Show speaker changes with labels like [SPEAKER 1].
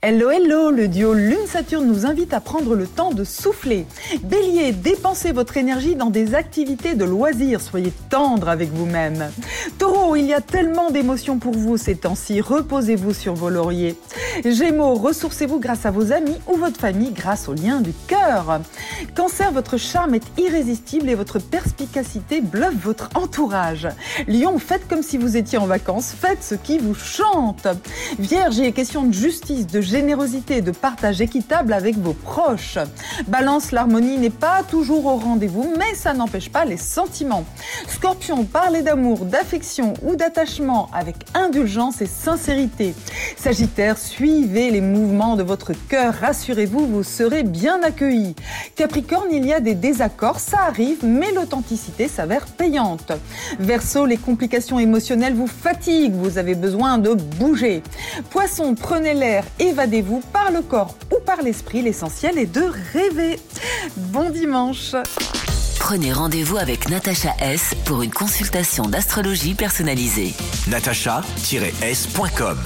[SPEAKER 1] Hello hello, le duo Lune-Saturne nous invite à prendre le temps de souffler. Bélier, dépensez votre énergie dans des activités de loisirs, soyez tendre avec vous-même. Taureau, il y a tellement d'émotions pour vous ces temps-ci, reposez-vous sur vos lauriers. Gémeaux, ressourcez-vous grâce à vos amis ou votre famille grâce au lien du cœur. Cancer, votre charme est irrésistible et votre perspicacité bluffe votre entourage. Lion, faites comme si vous étiez en vacances, faites ce qui vous chante. Vierge, il est question de justice, de générosité, de partage équitable avec vos proches. Balance, l'harmonie n'est pas toujours au rendez-vous, mais ça n'empêche pas les sentiments. Scorpion, parlez d'amour, d'affection ou d'attachement avec indulgence et sincérité. Sagittaire, suivez les mouvements de votre cœur, rassurez-vous, vous serez bien accueillis. Capricorne, il y a des désaccords, ça arrive, mais l'authenticité s'avère payante. Verseau, les complications émotionnelles vous fatiguent, vous avez besoin de bouger. Poisson, prenez l'air, évadez-vous par le corps ou par l'esprit, l'essentiel est de rêver. Bon dimanche
[SPEAKER 2] Prenez rendez-vous avec Natacha S pour une consultation d'astrologie personnalisée.
[SPEAKER 3] natacha-s.com